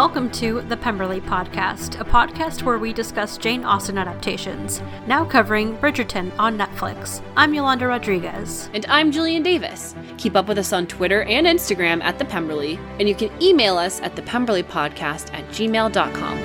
Welcome to the Pemberley Podcast, a podcast where we discuss Jane Austen adaptations, now covering Bridgerton on Netflix. I'm Yolanda Rodriguez. And I'm Julian Davis. Keep up with us on Twitter and Instagram at The Pemberley, and you can email us at thepemberleypodcast at gmail.com.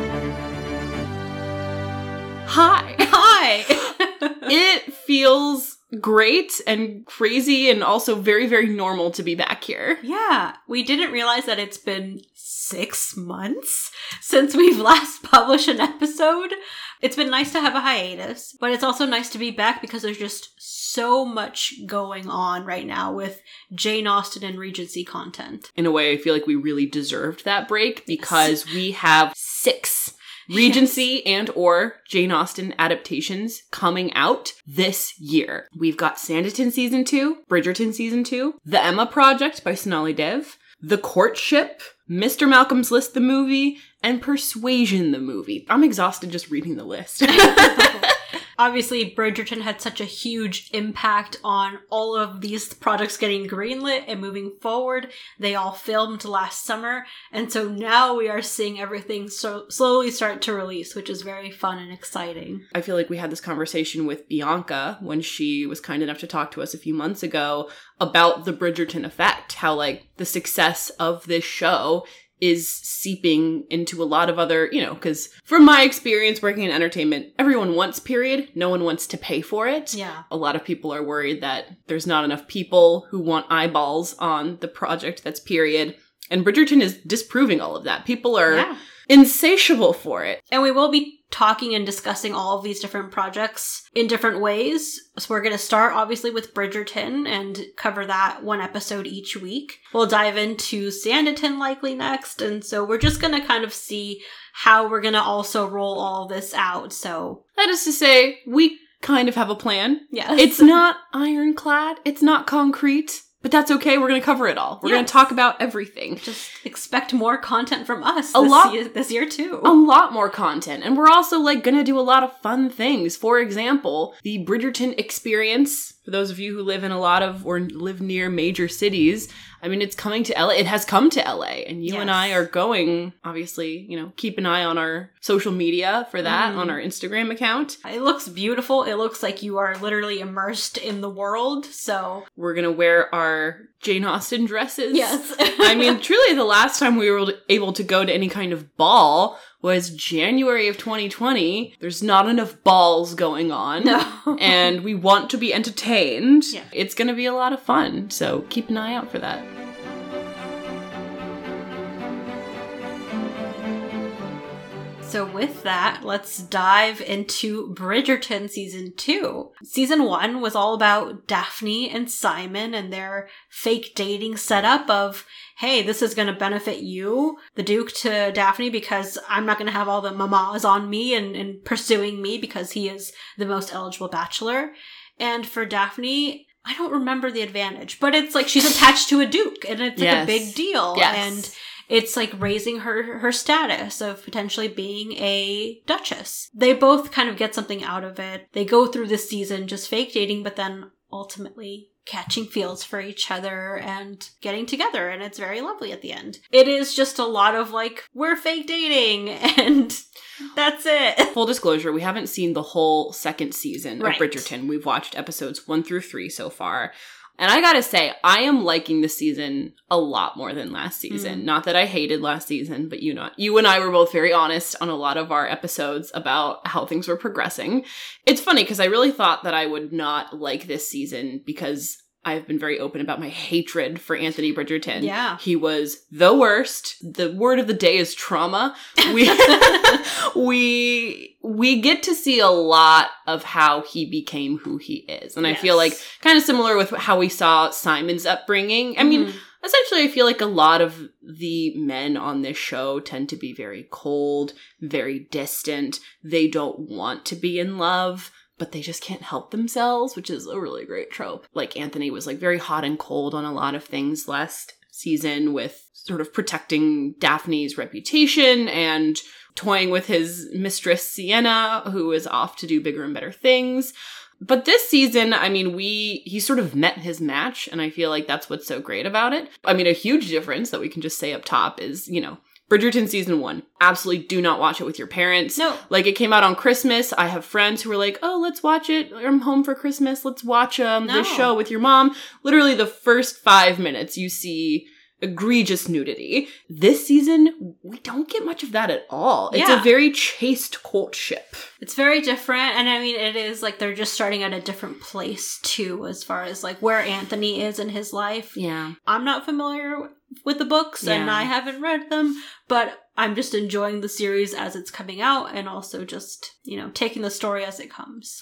Hi. Hi! it feels great and crazy and also very, very normal to be back here. yeah, we didn't realize that it's been six months since we've last published an episode. It's been nice to have a hiatus, but it's also nice to be back because there's just so much going on right now with Jane Austen and Regency content. In a way, I feel like we really deserved that break because we have six Regency and or Jane Austen adaptations coming out this year. We've got Sanditon season 2, Bridgerton season 2, The Emma Project by Sonali Dev, The Courtship, Mr. Malcolm's List the movie, and Persuasion the movie. I'm exhausted just reading the list. Obviously, Bridgerton had such a huge impact on all of these projects getting greenlit and moving forward. They all filmed last summer, and so now we are seeing everything so slowly start to release, which is very fun and exciting. I feel like we had this conversation with Bianca when she was kind enough to talk to us a few months ago about the Bridgerton effect, how like the success of this show is seeping into a lot of other, you know, because from my experience working in entertainment, everyone wants period, no one wants to pay for it. Yeah. A lot of people are worried that there's not enough people who want eyeballs on the project that's period. And Bridgerton is disproving all of that. People are Yeah. Insatiable for it. And we will be talking and discussing all of these different projects in different ways. So we're going to start obviously with Bridgerton and cover that one episode each week. We'll dive into Sanditon likely next. And so we're just going to kind of see how we're going to also roll all this out. So That is to say, we kind of have a plan. yeah, It's not ironclad, it's not concrete, but that's okay. We're going to cover it all. We're going to talk about everything. just expect more content from us A this, lot- year, this year too. A lot more content. And we're also like going to do a lot of fun things. For example, the Bridgerton experience. For those of you who live in a lot of or live near major cities, I mean, it's coming to LA. It has come to LA. And you and I are going, obviously, you know, keep an eye on our social media for that, Mhm. on our Instagram account. It looks beautiful. It looks like you are literally immersed in the world. So We're going to wear our Jane Austen dresses. yes, I mean, truly, the last time we were able to go to any kind of ball was January of 2020. There's not enough balls going on. no, And we want to be entertained. Yeah. It's going to be a lot of fun. So keep an eye out for that. So, with that, let's dive into Bridgerton season two. Season one was all about Daphne and Simon and their fake dating setup of, hey, this is going to benefit you, the Duke, to Daphne because I'm not going to have all the mamas on me and, and pursuing me because he is the most eligible bachelor. And for Daphne, I don't remember the advantage, but it's like she's attached to a Duke and it's like a big deal. Yes. And it's like raising her her status of potentially being a duchess. They both kind of get something out of it. They go through this season just fake dating, but then ultimately catching feels for each other and getting together and it's very lovely at the end. It is just a lot of like we're fake dating and that's it. Full disclosure, we haven't seen the whole second season Right. of Bridgerton. We've watched episodes one through three so far. And I gotta say, I am liking this season a lot more than last season. Mm. Not that I hated last season, but you know, you and I were both very honest on a lot of our episodes about how things were progressing. It's funny because I really thought that I would not like this season because I've been very open about my hatred for Anthony Bridgerton. Yeah. He was the worst. The word of the day is trauma. We we we get to see a lot of how he became who he is. And I feel like kind of similar with how we saw Simon's upbringing. I mean, Mhm. essentially I feel like a lot of the men on this show tend to be very cold, very distant. They don't want to be in love. But they just can't help themselves, which is a really great trope. Like Anthony was like very hot and cold on a lot of things last season with sort of protecting Daphne's reputation and toying with his mistress Sienna, who is off to do bigger and better things. But this season, I mean, we he sort of met his match, and I feel like that's what's so great about it. I mean, a huge difference that we can just say up top is, you know, Bridgerton season one. Absolutely do not watch it with your parents. No. Like it came out on Christmas. I have friends who were like, "Oh, let's watch it. I'm home for Christmas. Let's watch um No. this show with your mom." Literally the first 5 minutes you see egregious nudity. This season, we don't get much of that at all. It's Yeah. a very chaste courtship. It's very different, and I mean, it is like they're just starting at a different place too, as far as like where Anthony is in his life. Yeah. I'm not familiar with the books, and I haven't read them, but I'm just enjoying the series as it's coming out, and also just you know taking the story as it comes.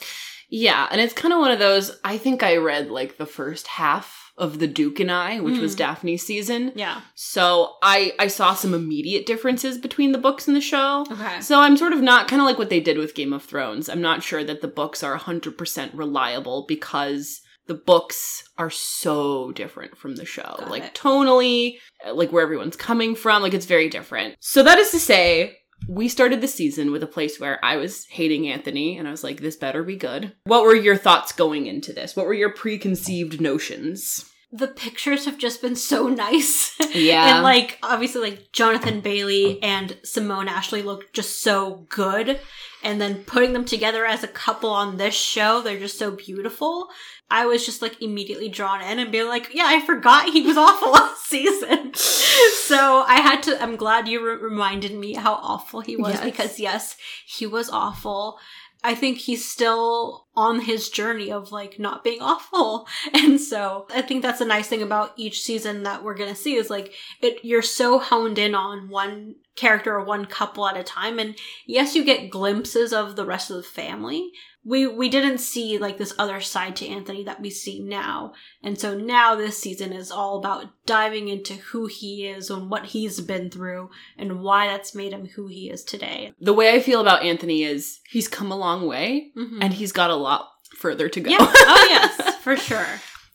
Yeah, and it's kind of one of those. I think I read like the first half of The Duke and I, which was Mm. Daphne's season. Yeah. So I I saw some immediate differences between the books and the show. Okay. So I'm sort of not kind of like what they did with Game of Thrones. I'm not sure that the books are 100% reliable because the books are so different from the show. Got like it. tonally, uh, like where everyone's coming from, like it's very different. So that is to say, we started the season with a place where I was hating Anthony and I was like, this better be good. What were your thoughts going into this? What were your preconceived notions? The pictures have just been so nice. Yeah. and like obviously like Jonathan Bailey and Simone Ashley look just so good. And then putting them together as a couple on this show, they're just so beautiful. I was just like immediately drawn in and being like, yeah, I forgot he was awful last season. so I had to, I'm glad you re- reminded me how awful he was Yes. because yes, he was awful. I think he's still on his journey of like not being awful. And so I think that's a nice thing about each season that we're going to see is like it you're so honed in on one character or one couple at a time and yes you get glimpses of the rest of the family. We we didn't see like this other side to Anthony that we see now. And so now this season is all about diving into who he is and what he's been through and why that's made him who he is today. The way I feel about Anthony is he's come a long way Mhm. and he's got a lot further to go. yeah. Oh yes, for sure.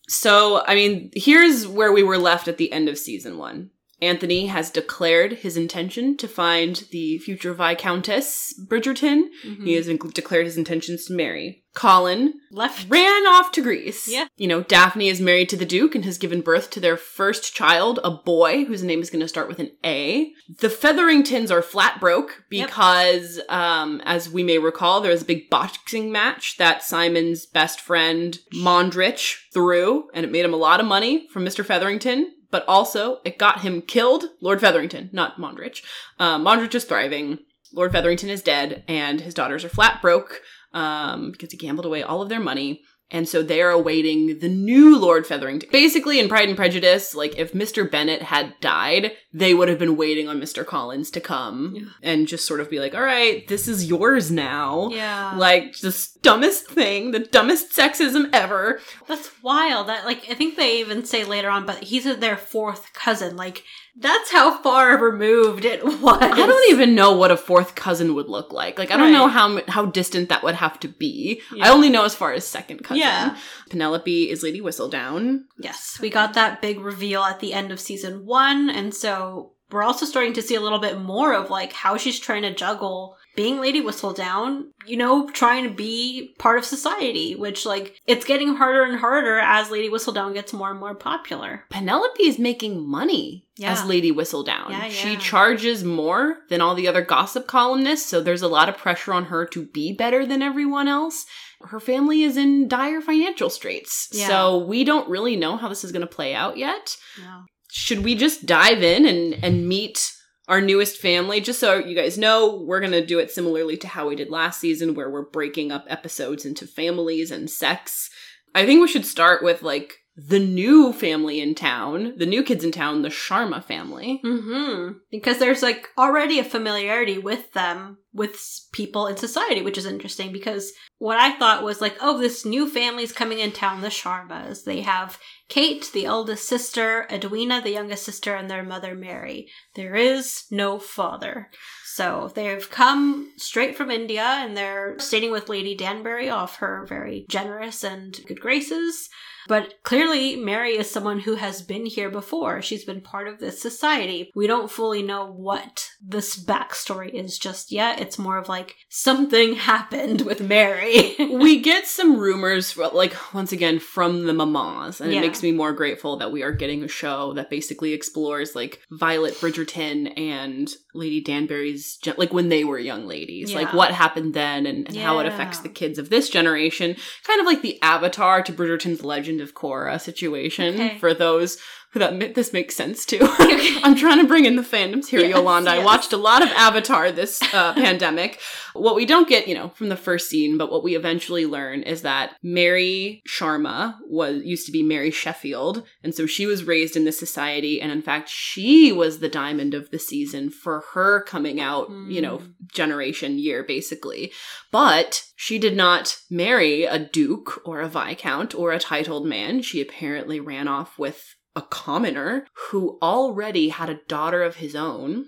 So, I mean, here's where we were left at the end of season one. Anthony has declared his intention to find the future Viscountess Bridgerton. Mhm. He has declared his intentions to marry. Colin left ran off to Greece. Yeah. You know, Daphne is married to the Duke and has given birth to their first child, a boy whose name is going to start with an A. The Featheringtons are flat broke Yep. because, um, as we may recall, there was a big boxing match that Simon's best friend Mondrich threw, and it made him a lot of money from Mr. Featherington. But also, it got him killed. Lord Featherington, not Mondrich. Uh, Mondrich is thriving. Lord Featherington is dead, and his daughters are flat broke um, because he gambled away all of their money. And so they are awaiting the new Lord Featherington. Basically, in Pride and Prejudice, like if Mr. Bennet had died, they would have been waiting on Mr. Collins to come Yeah. and just sort of be like, all right, this is yours now. Yeah. Like, the dumbest thing, the dumbest sexism ever. That's wild. That like I think they even say later on, but he's their fourth cousin. Like that's how far removed it was. I don't even know what a fourth cousin would look like. Like, I don't know how how distant that would have to be. I only know as far as second cousin. Yeah. Penelope is Lady Whistledown. Yes, we got that big reveal at the end of season one, and so we're also starting to see a little bit more of like how she's trying to juggle being Lady Whistledown, you know, trying to be part of society, which like it's getting harder and harder as Lady Whistledown gets more and more popular. Penelope is making money Yeah. as Lady Whistledown. Yeah, She charges more than all the other gossip columnists, so there's a lot of pressure on her to be better than everyone else. Her family is in dire financial straits, Yeah. so we don't really know how this is going to play out yet. Yeah. Should we just dive in and, and meet our newest family? Just so you guys know, we're going to do it similarly to how we did last season, where we're breaking up episodes into families and sex. I think we should start with like the new family in town, the new kids in town, the Sharma family. Mm-hmm. Because there's like already a familiarity with them, with people in society, which is interesting because what I thought was like, oh, this new family's coming in town, the Sharmas. They have Kate, the eldest sister, Edwina, the youngest sister, and their mother, Mary. There is no father. So they've come straight from India and they're staying with Lady Danbury off her very generous and good graces. But clearly, Mary is someone who has been here before. She's been part of this society. We don't fully know what this backstory is just yet. It's more of like something happened with Mary. we get some rumors, like, once again, from the mamas, and Yeah. it makes me more grateful that we are getting a show that basically explores, like, Violet Bridgerton and Lady Danbury's, gen- like, when they were young ladies. Like, what happened then and, and how it affects the kids of this generation. Kind of like the Avatar to Bridgerton's Legend of Korra situation Okay. for those that this makes sense to. I'm trying to bring in the fandoms here, Yes, Yolanda. I watched a lot of Avatar this uh, pandemic. What we don't get, you know, from the first scene, but what we eventually learn is that Mary Sharma was used to be Mary Sheffield, and so she was raised in this society, and in fact, she was the diamond of the season for her coming out, you know, generation year basically. But she did not marry a duke or a viscount or a titled man. She apparently ran off with a commoner who already had a daughter of his own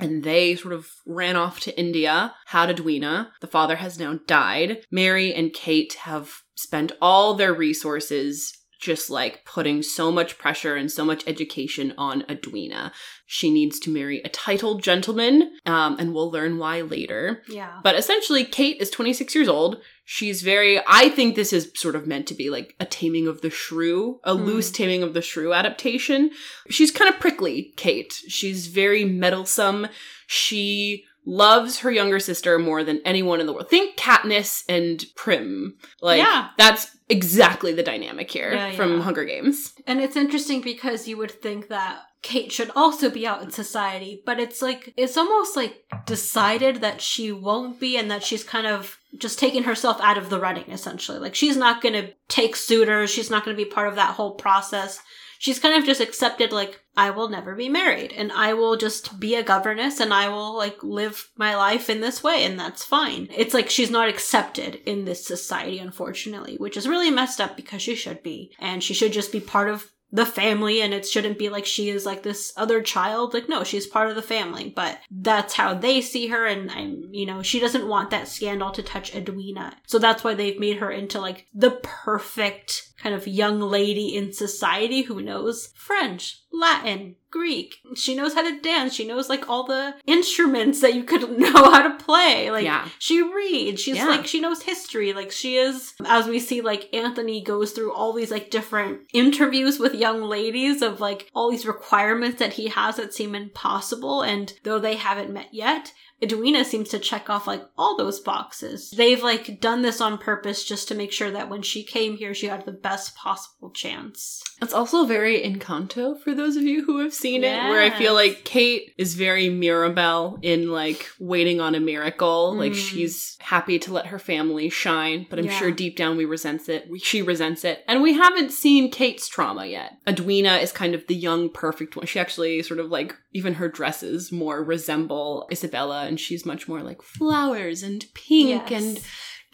and they sort of ran off to India, had Edwina. The father has now died. Mary and Kate have spent all their resources just like putting so much pressure and so much education on Edwina. She needs to marry a titled gentleman, um, and we'll learn why later. yeah. But essentially, Kate is 26 years old. She's very, I think this is sort of meant to be like a taming of the shrew, a Hmm. loose taming of the shrew adaptation. She's kind of prickly, Kate. She's very meddlesome. She loves her younger sister more than anyone in the world. Think Katniss and Prim. Like, Yeah. that's exactly the dynamic here Yeah, from yeah. Hunger Games. And it's interesting because you would think that Kate should also be out in society, but it's like, it's almost like decided that she won't be and that she's kind of just taking herself out of the running, essentially. Like, she's not gonna take suitors, she's not gonna be part of that whole process. She's kind of just accepted, like, I will never be married and I will just be a governess and I will, like, live my life in this way and that's fine. It's like she's not accepted in this society, unfortunately, which is really messed up because she should be. And she should just be part of the family and it shouldn't be like she is like this other child. Like no she's part of the family but that's how they see her and i'm you know she doesn't want that scandal to touch edwina. So that's why they've made her into like the perfect kind of young lady in society who knows french latin greek. She knows how to dance. She knows like all the instruments that you could know how to play. Like Yeah. she reads. She's Yeah. like she knows history. Like she is as we see like anthony goes through all these like different interviews with young ladies of like all these requirements that he has that seem impossible. And though they haven't met yet Edwina seems to check off like all those boxes. They've like done this on purpose just to make sure that when she came here, she had the best possible chance. It's also very Encanto for those of you who have seen it, where I feel like Kate is very Mirabel in like waiting on a miracle. Like Mm. she's happy to let her family shine, but I'm Yeah. sure deep down we resents it. We, she resents it, and we haven't seen Kate's trauma yet. Edwina is kind of the young, perfect one. She actually sort of like even her dresses more resemble Isabela, and she's much more like flowers and pink Yes. and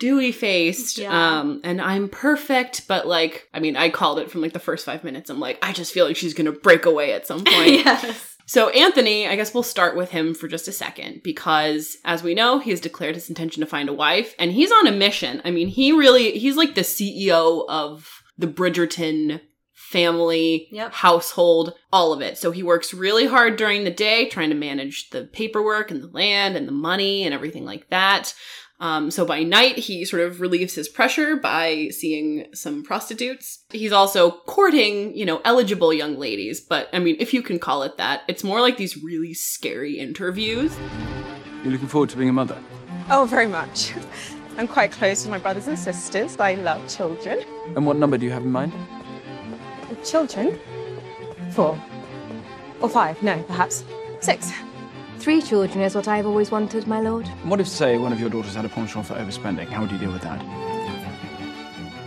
dewy faced Yeah. um and i'm perfect but like i mean i called it from like the first five minutes i'm like i just feel like she's gonna break away at some point yes. so anthony i guess we'll start with him for just a second because as we know he has declared his intention to find a wife and he's on a mission i mean he really he's like the ceo of the bridgerton family, Yep. household, all of it. So he works really hard during the day trying to manage the paperwork and the land and the money and everything like that. Um, so by night, he sort of relieves his pressure by seeing some prostitutes. He's also courting, you know, eligible young ladies, but I mean, if you can call it that, it's more like these really scary interviews. You're looking forward to being a mother? Oh, very much. I'm quite close with my brothers and sisters. I love children. And what number do you have in mind? Children? Four. Or five, no, perhaps. Six. Three children is what I've always wanted, my lord. What if, say, one of your daughters had a penchant for overspending? How would you deal with that?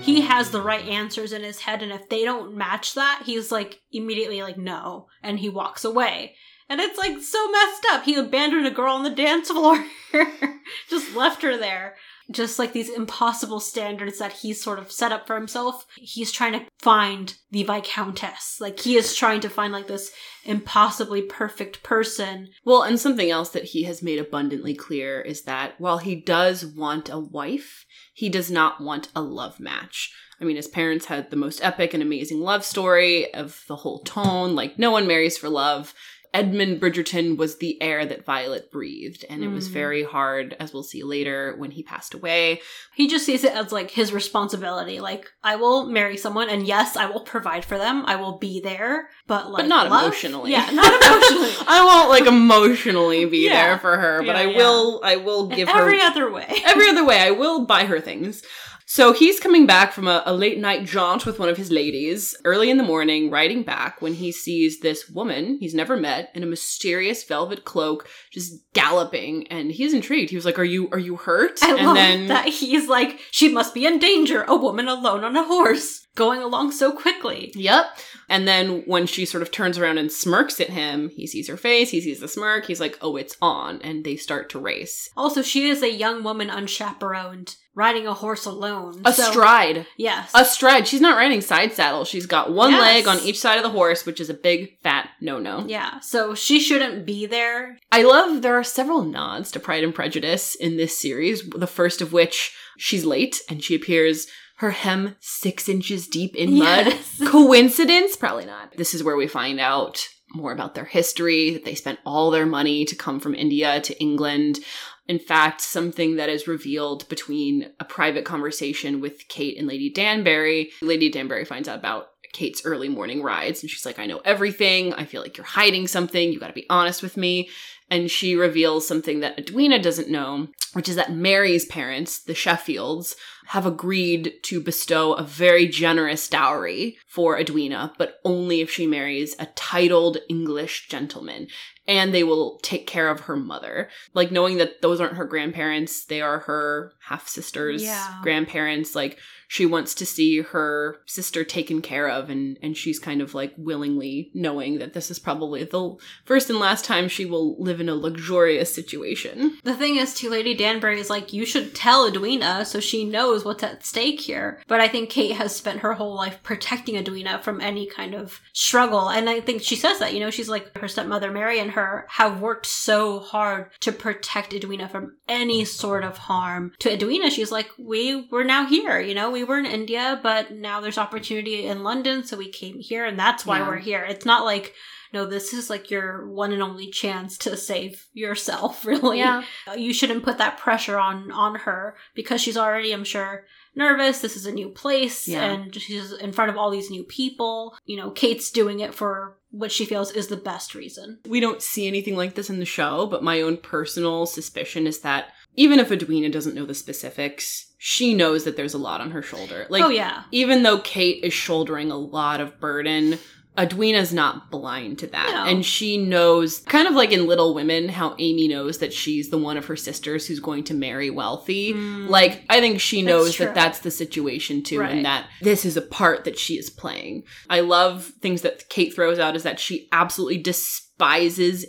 He has the right answers in his head, and if they don't match that, he's like immediately like, no. And he walks away. And it's like so messed up. He abandoned a girl on the dance floor, just left her there. Just like these impossible standards that he's sort of set up for himself. He's trying to find the Viscountess. Like he is trying to find like this impossibly perfect person. Well, and something else that he has made abundantly clear is that while he does want a wife, he does not want a love match. I mean, his parents had the most epic and amazing love story of the whole ton. Like, no one marries for love. Edmund Bridgerton was the air that Violet breathed, and it was Mm. very hard, as we'll see later, when he passed away. He just sees it as like his responsibility. Like, I will marry someone, and yes, I will provide for them. I will be there, but like, but not love? emotionally. Yeah, not emotionally. I won't like emotionally be Yeah. there for her, but Yeah, I yeah. will. I will give every her every other way. every other way. I will buy her things. So he's coming back from a, a late night jaunt with one of his ladies early in the morning, riding back when he sees this woman he's never met in a mysterious velvet cloak just galloping, and he's intrigued. He was like, "Are you are you hurt?" I and love then that he's like, she must be in danger. A woman alone on a horse, going along so quickly. Yep. And then when she sort of turns around and smirks at him, he sees her face, he sees the smirk, he's like, oh, it's on. And they start to race. Also, she is a young woman unchaperoned, riding a horse alone. so- Astride. Yes. Astride. She's not riding side saddle. She's got one Yes. leg on each side of the horse, which is a big fat no no. yeah. So she shouldn't be there. I love there are several nods to Pride and Prejudice in this series. The first of which she's late and she appears her hem six inches deep in mud. Yes. Coincidence? Probably not. This is where we find out more about their history, that they spent all their money to come from India to England. In fact, something that is revealed between a private conversation with Kate and Lady Danbury. Lady Danbury finds out about Kate's early morning rides and she's like, I know everything. I feel like you're hiding something. You got to be honest with me. And she reveals something that Edwina doesn't know, which is that Mary's parents, the Sheffields, have agreed to bestow a very generous dowry for Edwina, but only if she marries a titled English gentleman. And they will take care of her mother. Like knowing that those aren't her grandparents, they are her half sisters, Yeah. grandparents. Like she wants to see her sister taken care of, and and she's kind of like willingly knowing that this is probably the first and last time she will live in a luxurious situation. The thing is, too, Lady Danbury is like, you should tell Edwina so she knows what's at stake here. But I think Kate has spent her whole life protecting Edwina from any kind of struggle. And I think she says that, you know, she's like, her stepmother Mary and her have worked so hard to protect Edwina from any sort of harm. To Edwina, she's like, we were now here, you know, we were in India, but now there's opportunity in London, so we came here, and that's why Yeah. we're here. It's not like, no, this is like your one and only chance to save yourself, really. Yeah. You shouldn't put that pressure on on her because she's already, I'm sure, nervous. This is a new place Yeah. and she's in front of all these new people. You know, Kate's doing it for what she feels is the best reason. We don't see anything like this in the show, but my own personal suspicion is that even if Edwina doesn't know the specifics, she knows that there's a lot on her shoulder. Like oh yeah. even though Kate is shouldering a lot of burden, Edwina's not blind to that. No. And she knows, kind of like in Little Women, how Amy knows that she's the one of her sisters who's going to marry wealthy. Mm. Like, I think she knows true. that that's the situation too, Right. and that this is a part that she is playing. I love things that Kate throws out is that she absolutely despises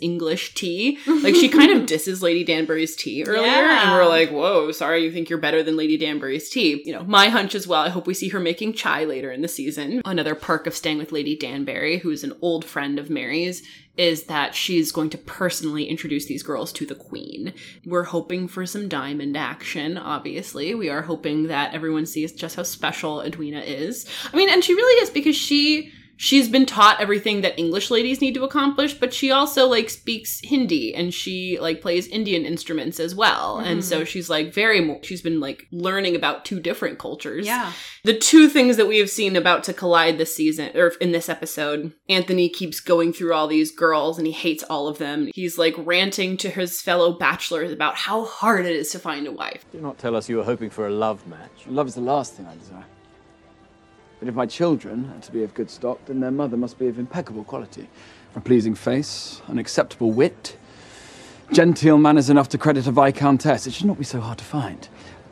English tea. Like, she kind of disses Lady Danbury's tea earlier, and we're like, whoa, sorry, you think you're better than Lady Danbury's tea. You know, my hunch as well, I hope we see her making chai later in the season. Another perk of staying with Lady Danbury, who is an old friend of Mary's, is that she's going to personally introduce these girls to the queen. We're hoping for some diamond action, obviously. We are hoping that everyone sees just how special Edwina is. I mean, and she really is because she she's been taught everything that English ladies need to accomplish, but she also like speaks Hindi and she like plays Indian instruments as well. And so mm-hmm. she's like very mo- she's been like learning about two different cultures. Yeah. The two things that we have seen about to collide this season, or in this episode, Anthony keeps going through all these girls and he hates all of them. He's like ranting to his fellow bachelors about how hard it is to find a wife. Do not tell us you were hoping for a love match. Love is the last thing I desire. But if my children are to be of good stock, then their mother must be of impeccable quality. A pleasing face, an acceptable wit, genteel manners enough to credit a viscountess. It should not be so hard to find.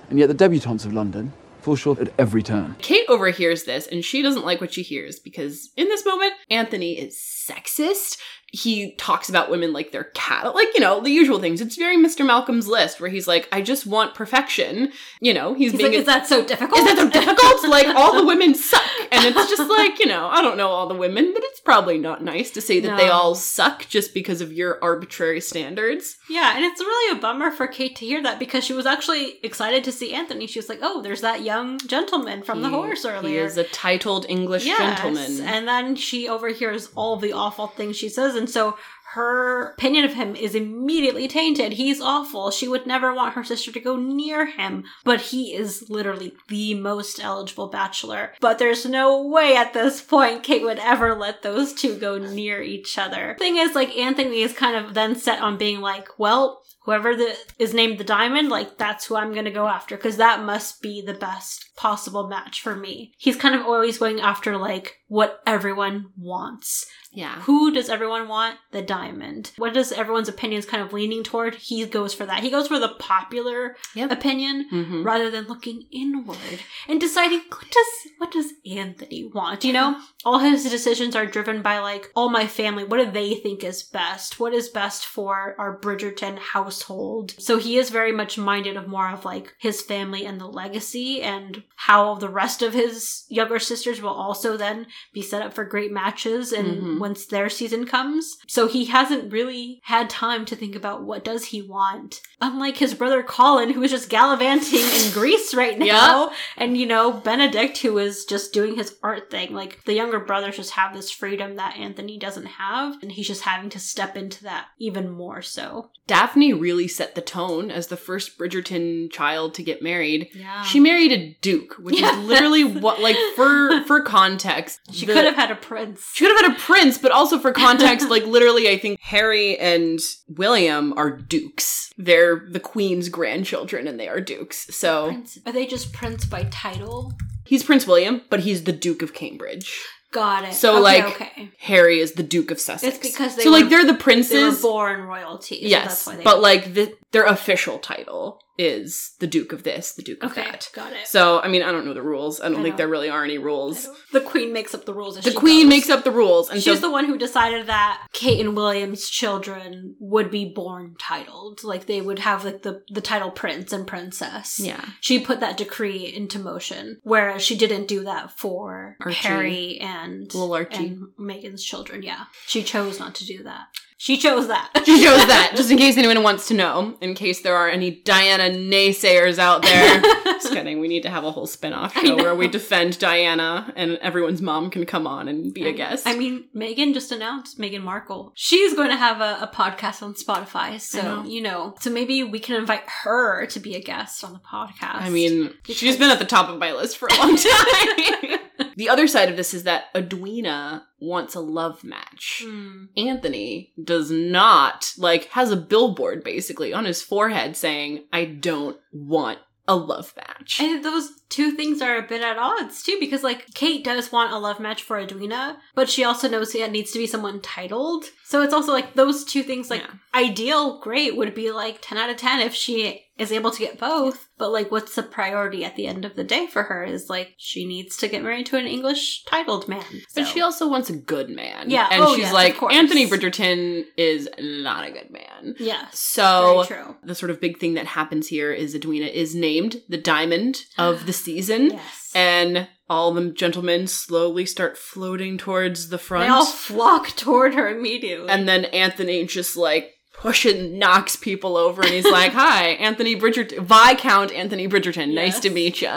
And yet the debutantes of London fall short at every turn. Kate overhears this and she doesn't like what she hears because in this moment, Anthony is sexist. He talks about women like they're cat, like, you know, the usual things. It's very Mr. Malcolm's list where he's like, I just want perfection. You know, he's, He's being. like, is that so difficult? is that so difficult? like, all the women suck. And it's just like, you know, I don't know all the women, but it's probably not nice to say that they all suck just because of your arbitrary standards. Yeah, and it's really a bummer for Kate to hear that because she was actually excited to see Anthony. She was like, "Oh, there's that young gentleman from the horse earlier." He is a titled English Yes, gentleman. And then she overhears all the awful things she says, and so her opinion of him is immediately tainted. He's awful. She would never want her sister to go near him, but he is literally the most eligible bachelor. But there's no way at this point Kate would ever let those two go near each other. Thing is, like, Anthony is kind of then set on being like, well, whoever the, is named the diamond, like that's who I'm gonna go after because that must be the best possible match for me. He's kind of always going after like what everyone wants. Yeah. Who does everyone want? The diamond. What does everyone's opinions kind of leaning toward? He goes for that. He goes for the popular Yep. opinion Mhm. rather than looking inward and deciding what does what does Anthony want? You know, all his decisions are driven by like all my family. What do they think is best? What is best for our Bridgerton household? So he is very much minded of more of like his family and the legacy and how the rest of his younger sisters will also then be set up for great matches and Mhm. Once their season comes. So he hasn't really had time to think about what does he want. Unlike his brother Colin, who is just gallivanting in Greece right now, and you know, Benedict, who is just doing his art thing. Like the younger brothers just have this freedom that Anthony doesn't have, and he's just having to step into that even more so. Daphne really set the tone as the first Bridgerton child to get married. Yeah. She married a duke, which Yeah. is literally what, like, for for context, she the- could have had a prince. She could have had a prince, but also for context, like literally, I think Harry and William are dukes. They're the queen's grandchildren, and they are dukes. So Prince. Are they just prince by title? he's Prince William, but he's the Duke of Cambridge. Got it. So, Okay, like, okay. Harry is the Duke of Sussex. It's because they. So, like, they're the They were princes. born royalty. so yes, that's why they but like the, their official title is the Duke of this, the Duke of that. got it. So I mean, I don't know the rules. I don't I think there really are any rules. The queen makes up the rules. As The queen goes. makes up the rules, and She's so the one who decided that Kate and William's children would be born titled. Like they would have like the, the title prince and princess. yeah. She put that decree into motion, whereas she didn't do that for Archie. Harry and Little Archie. and Meghan's children. Yeah, she chose not to do that. She chose that. She chose that, just in case anyone wants to know, in case there are any Diana naysayers out there. just kidding. We need to have a whole spin off show where we defend Diana and everyone's mom can come on and be a guest. I mean, Meghan just announced Meghan Markle. She's going to have a, a podcast on Spotify, so know. you know, so maybe we can invite her to be a guest on the podcast. I mean, Because- she's been at the top of my list for a long time. The other side of this is that Edwina wants a love match. Hmm. Anthony does not, like, has a billboard basically on his forehead saying, I don't want a love match. And those two things are a bit at odds too, because like Kate does want a love match for Edwina, but she also knows it needs to be someone titled. So it's also like those two things, like Yeah. ideal, great would be like 10 out of 10 if she is able to get both. But like, what's the priority at the end of the day for her is like, she needs to get married to an English titled man. But she also wants a good man. Yeah, And oh, she's yes, like. Anthony Bridgerton is not a good man. Yeah. So the sort of big thing that happens here is Edwina is named the diamond of the season. Yes. And all the gentlemen slowly start floating towards the front. they all flock toward her immediately. and then Anthony just like pushes knocks people over and he's like, Hi, Anthony Bridgerton Viscount Anthony Bridgerton. Nice to meet you.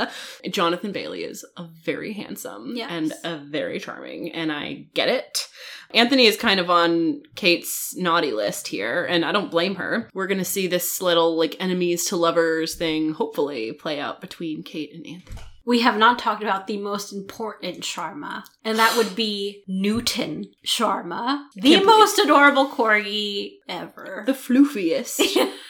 Jonathan Bailey is a very handsome Yes. and a very charming, and I get it. Anthony is kind of on Kate's naughty list here, and I don't blame her. We're gonna see this little like enemies to lovers thing hopefully play out between Kate and Anthony. We have not talked about the most important Sharma, and that would be Newton Sharma, the most adorable corgi ever. The floofiest.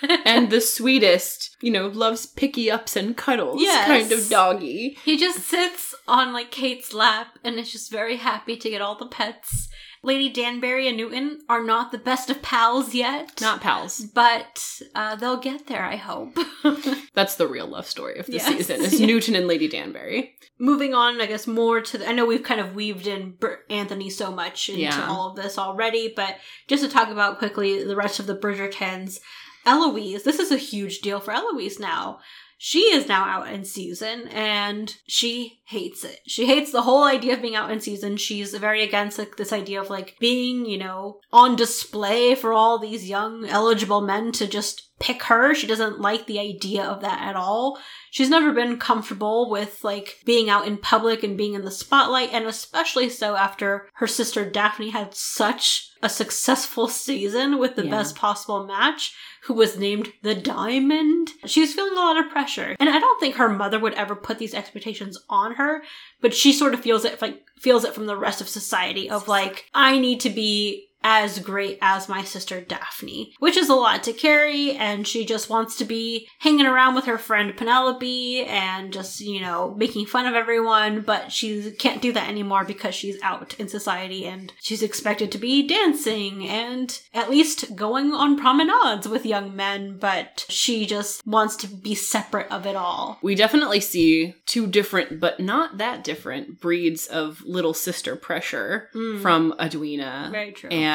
and the sweetest, you know, loves picky ups and cuddles Yes. kind of doggy. he just sits on like Kate's lap and is just very happy to get all the pets. Lady Danbury and Newton are not the best of pals yet. Not pals. But uh, they'll get there, I hope. That's the real love story of the Yes. season. Is Newton and Lady Danbury. Moving on, I guess, more to the, I know we've kind of weaved in Br- Anthony so much into Yeah. all of this already, but just to talk about quickly the rest of the Bridgertons, Eloise, this is a huge deal for Eloise now. She is now out in season and she hates it. She hates the whole idea of being out in season. She's very against like this idea of like being, you know, on display for all these young eligible men to just pick her. She doesn't like the idea of that at all. She's never been comfortable with like being out in public and being in the spotlight, and especially so after her sister Daphne had such a successful season with the Yeah. best possible match, who was named the Diamond. She's feeling a lot of pressure. And I don't think her mother would ever put these expectations on her, but she sort of feels it like feels it from the rest of society of like, I need to be as great as my sister Daphne, which is a lot to carry, and she just wants to be hanging around with her friend Penelope and just, you know, making fun of everyone, but she can't do that anymore because she's out in society and she's expected to be dancing and at least going on promenades with young men, but she just wants to be separate of it all. We definitely see two different, but not that different, breeds of little sister pressure Mm. from Edwina Very true. and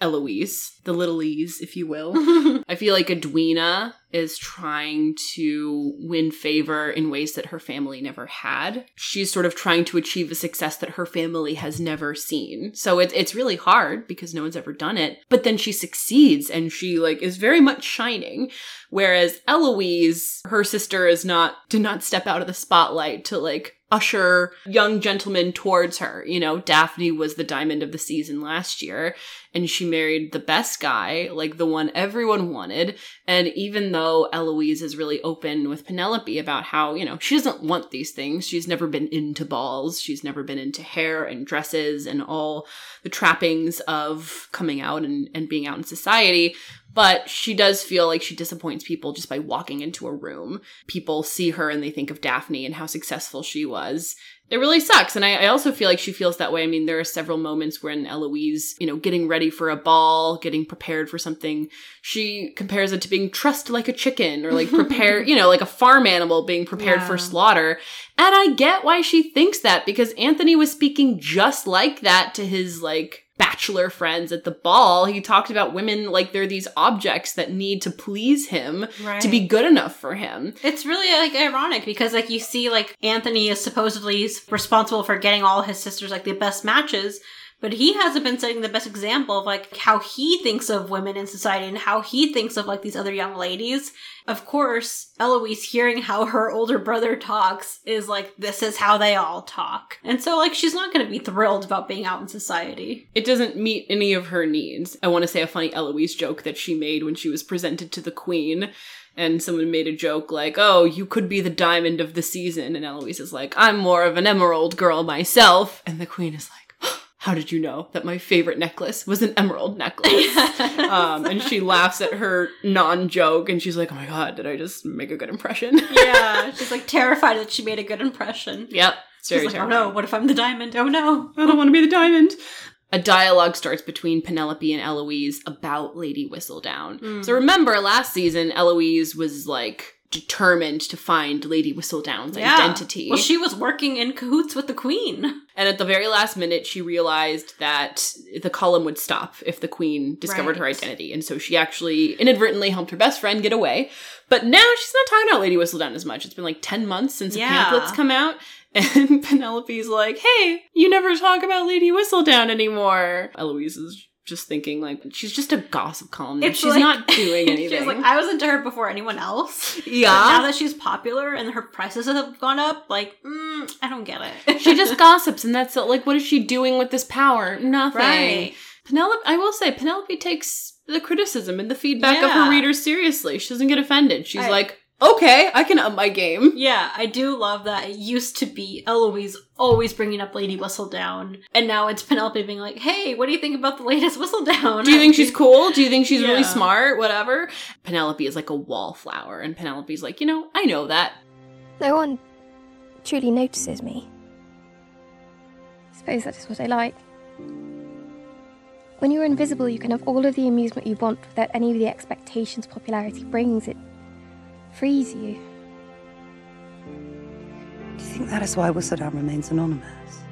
Eloise, the little E's, if you will. I feel like Edwina is trying to win favor in ways that her family never had. She's sort of trying to achieve a success that her family has never seen. So it, it's really hard because no one's ever done it. But then she succeeds and she like is very much shining. Whereas Eloise, her sister is not, did not step out of the spotlight to like usher young gentlemen towards her. You know, Daphne was the diamond of the season last year and she married the best guy, like the one everyone wanted. And even though Eloise is really open with Penelope about how, you know, she doesn't want these things, she's never been into balls, she's never been into hair and dresses and all the trappings of coming out and, and being out in society. But she does feel like she disappoints people just by walking into a room. People see her and they think of Daphne and how successful she was. It really sucks. And I, I also feel like she feels that way. I mean, there are several moments when Eloise, you know, getting ready for a ball, getting prepared for something, she compares it to being trussed like a chicken or like prepare, you know, like a farm animal being prepared for slaughter. And I get why she thinks that because Anthony was speaking just like that to his like bachelor friends at the ball. He talked about women like they're these objects that need to please him to be good enough for him. It's really like ironic because like you see like Anthony is supposedly responsible for getting all his sisters like the best matches, but he hasn't been setting the best example of like how he thinks of women in society and how he thinks of like these other young ladies. Of course, Eloise hearing how her older brother talks is like this is how they all talk. And so like she's not going to be thrilled about being out in society. It doesn't meet any of her needs. I want to say a funny Eloise joke that she made when she was presented to the queen. And someone made a joke like, oh, you could be the diamond of the season. And Eloise is like, I'm more of an emerald girl myself. And the queen is like, how did you know that my favorite necklace was an emerald necklace? um, and she laughs at her non joke and she's like, oh my god, did I just make a good impression? Yeah, she's like terrified that she made a good impression. yep. It's very She's like, oh no, what if I'm the diamond? Oh no. I don't want to be the diamond. A dialogue starts between Penelope and Eloise about Lady Whistledown. Hmm. So remember, last season, Eloise was like determined to find Lady Whistledown's Yeah. identity. Well, she was working in cahoots with the queen. and at the very last minute, she realized that the column would stop if the queen discovered her identity. And so she actually inadvertently helped her best friend get away. But now she's not talking about Lady Whistledown as much. It's been like 10 months since Yeah. the pamphlets come out. And Penelope's like, hey, you never talk about Lady Whistledown anymore. Eloise is just thinking, like, she's just a gossip columnist. she's like- not doing anything. she's like, I was into her before anyone else. But now yeah. that she's popular and her prices have gone up, like, mm, I don't get it. she just gossips, and that's it. Like, what is she doing with this power? Nothing. right. Penelope, I will say, Penelope takes the criticism and the feedback of her readers seriously. She doesn't get offended. She's I- like, okay, I can up my game. Yeah, I do love that. It used to be Eloise always bringing up Lady Whistledown, and now it's Penelope being like, "Hey, what do you think about the latest Whistledown?" Do you think she's cool? Do you think she's really smart? Whatever. Penelope is like a wallflower, and Penelope's like, you know, I know that. No one truly notices me. I suppose that is what I like. When you're invisible, you can have all of the amusement you want without any of the expectations popularity brings. It frees you. Do you think that is why Whistledown remains anonymous?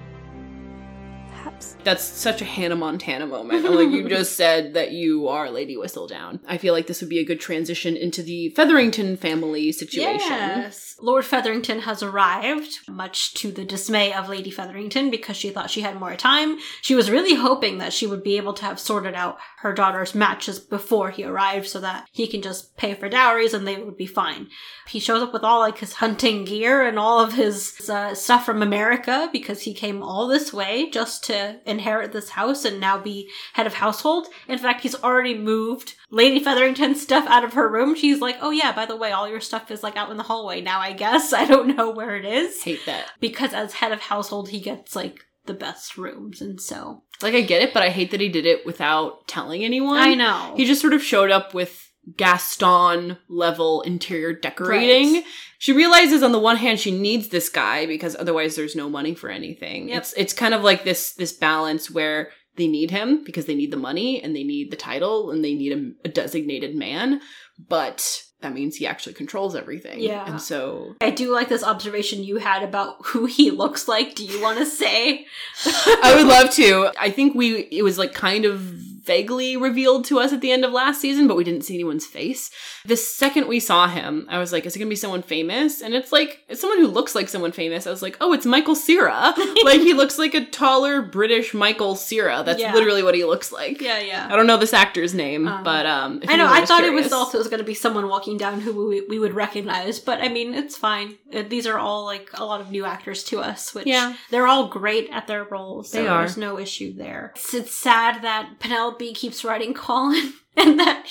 Perhaps. That's such a Hannah Montana moment. like you just said that you are Lady Whistledown. I feel like this would be a good transition into the Featherington family situation. Yes. Lord Featherington has arrived, much to the dismay of Lady Featherington because she thought she had more time. She was really hoping that she would be able to have sorted out her daughter's matches before he arrived so that he can just pay for dowries and they would be fine. He shows up with all like his hunting gear and all of his uh, stuff from America because he came all this way just to inherit this house and now be head of household. In fact, he's already moved Lady Featherington's stuff out of her room. She's like, oh yeah, by the way, all your stuff is like out in the hallway now, I guess. I don't know where it is. Hate that. Because as head of household, he gets like the best rooms. And so Like I get it, but I hate that he did it without telling anyone. I know. He just sort of showed up with Gaston level interior decorating. Right. She realizes on the one hand she needs this guy because otherwise there's no money for anything. Yep. It's it's kind of like this this balance where they need him because they need the money and they need the title and they need a, a designated man, but that means he actually controls everything. Yeah. And so I do like this observation you had about who he looks like. Do you want to say? I would love to. I think we it was like kind of vaguely revealed to us at the end of last season, but we didn't see anyone's face. The second we saw him, I was like, is it gonna be someone famous? And it's like it's someone who looks like someone famous. I was like, oh, it's Michael Cera. like he looks like a taller British Michael Cera. That's Yeah. literally what he looks like. Yeah, yeah. I don't know this actor's name, Um, but um, I know. I thought it was curious- also going to be someone walking down who we, we would recognize, but I mean, it's fine. Uh, These are all like a lot of new actors to us, which Yeah. they're all great at their roles. So They are. There's no issue there. It's, it's sad that Penelope keeps writing Colin and that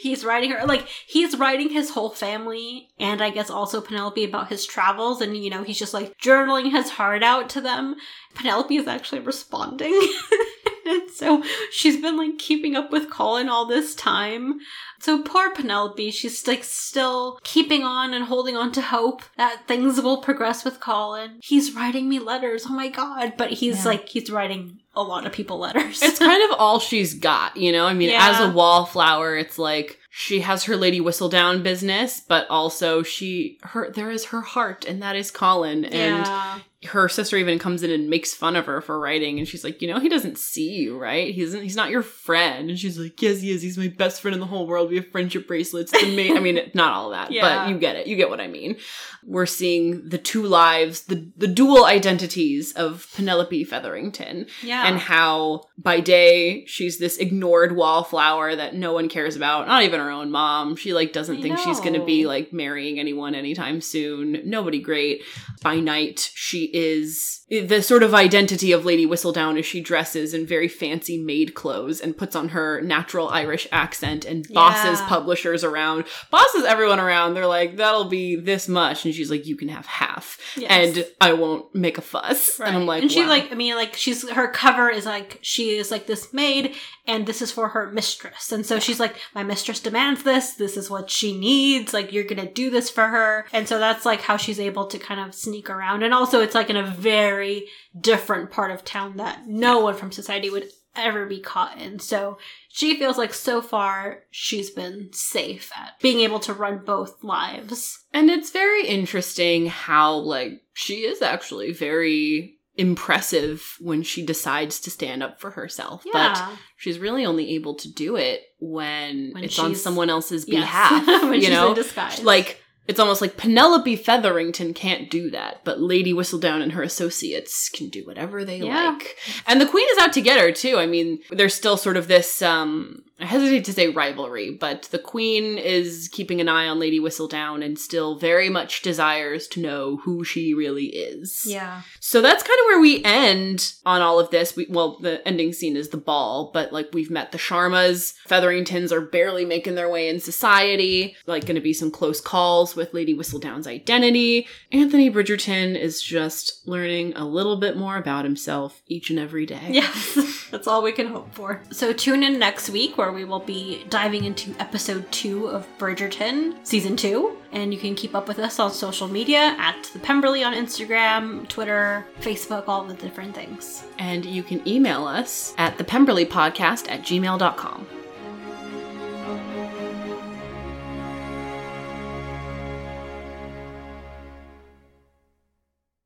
he's writing her like he's writing his whole family and I guess also Penelope about his travels, and you know he's just like journaling his heart out to them. Penelope is actually responding. And so she's been like keeping up with Colin all this time. So poor Penelope, she's like still keeping on and holding on to hope that things will progress with Colin. He's writing me letters, oh my god. But he's Yeah. like, he's writing a lot of people letters. it's kind of all she's got, you know? I mean, Yeah. as a wallflower, it's like she has her Lady Whistledown business, but also she her there is her heart, and that is Colin. And yeah. Her sister even comes in and makes fun of her for writing, and she's like, you know, he doesn't see you, right? He's he's not your friend. And she's like, yes, he is. He's my best friend in the whole world. We have friendship bracelets. The ma- I mean, not all that, Yeah. but you get it. You get what I mean. We're seeing the two lives, the the dual identities of Penelope Featherington Yeah. and how by day she's this ignored wallflower that no one cares about not even her own mom she like doesn't I think she's gonna be like marrying anyone anytime soon nobody great by night she is the sort of identity of lady whistledown is she dresses in very fancy maid clothes and puts on her natural irish accent and bosses Yeah. publishers around bosses everyone around they're like that'll be this much and she's like you can have half Yes. and i won't make a fuss and i'm like and she wow. like, I mean, like she's her cover is like she is like this maid, and this is for her mistress, and so she's like, my mistress demands this. This is what she needs. Like you're gonna do this for her, and so that's like how she's able to kind of sneak around, and also it's like in a very different part of town that no one from society would ever be caught in. So she feels like so far she's been safe at being able to run both lives. And it's very interesting how, like, she is actually very impressive when she decides to stand up for herself. But she's really only able to do it when, When it's on someone else's Yes. behalf. when you she's know? in disguise. Like, it's almost like Penelope Featherington can't do that, but Lady Whistledown and her associates can do whatever they Yeah. like. And the queen is out to get her too. I mean, there's still sort of this um I hesitate to say rivalry, but the queen is keeping an eye on Lady Whistledown and still very much desires to know who she really is. yeah. So that's kind of where we end on all of this. We, well, the ending scene is the ball, but like we've met the Sharmas. Featheringtons are barely making their way in society. Like going to be some close calls with Lady Whistledown's identity. Anthony Bridgerton is just learning a little bit more about himself each and every day. Yes, that's all we can hope for. So tune in next week where we will be diving into episode two of Bridgerton, season two. And you can keep up with us on social media at the Pemberley on Instagram, Twitter, Facebook, all the different things. And you can email us at the Pemberley Podcast at gmail.com.